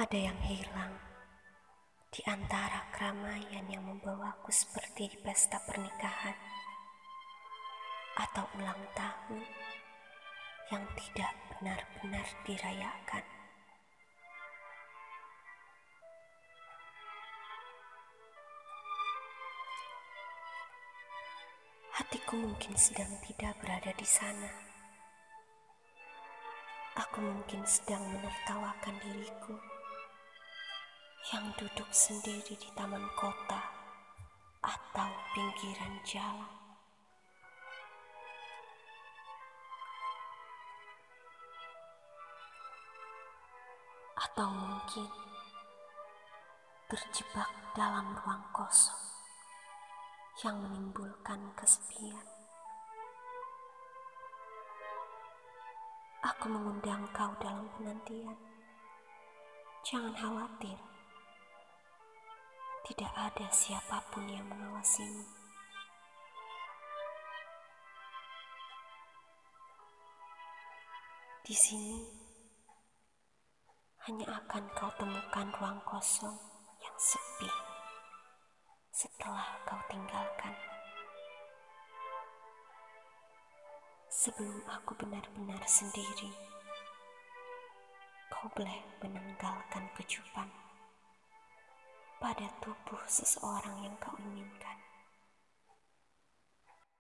Ada yang hilang di antara keramaian yang membawaku seperti di pesta pernikahan atau ulang tahun yang tidak benar-benar dirayakan. Hatiku mungkin sedang tidak berada di sana. Aku mungkin sedang menertawakan yang duduk sendiri di taman kota atau pinggiran jalan. Atau mungkin terjebak dalam ruang kosong yang menimbulkan kesepian. Aku mengundang kau dalam penantian. Jangan khawatir tidak ada siapa pun yang mengawasimu. Di sini hanya akan kau temukan ruang kosong yang sepi setelah kau tinggalkan. Sebelum aku benar-benar sendiri, kau boleh menanggalkan kecupan pada tubuh seseorang yang kau inginkan.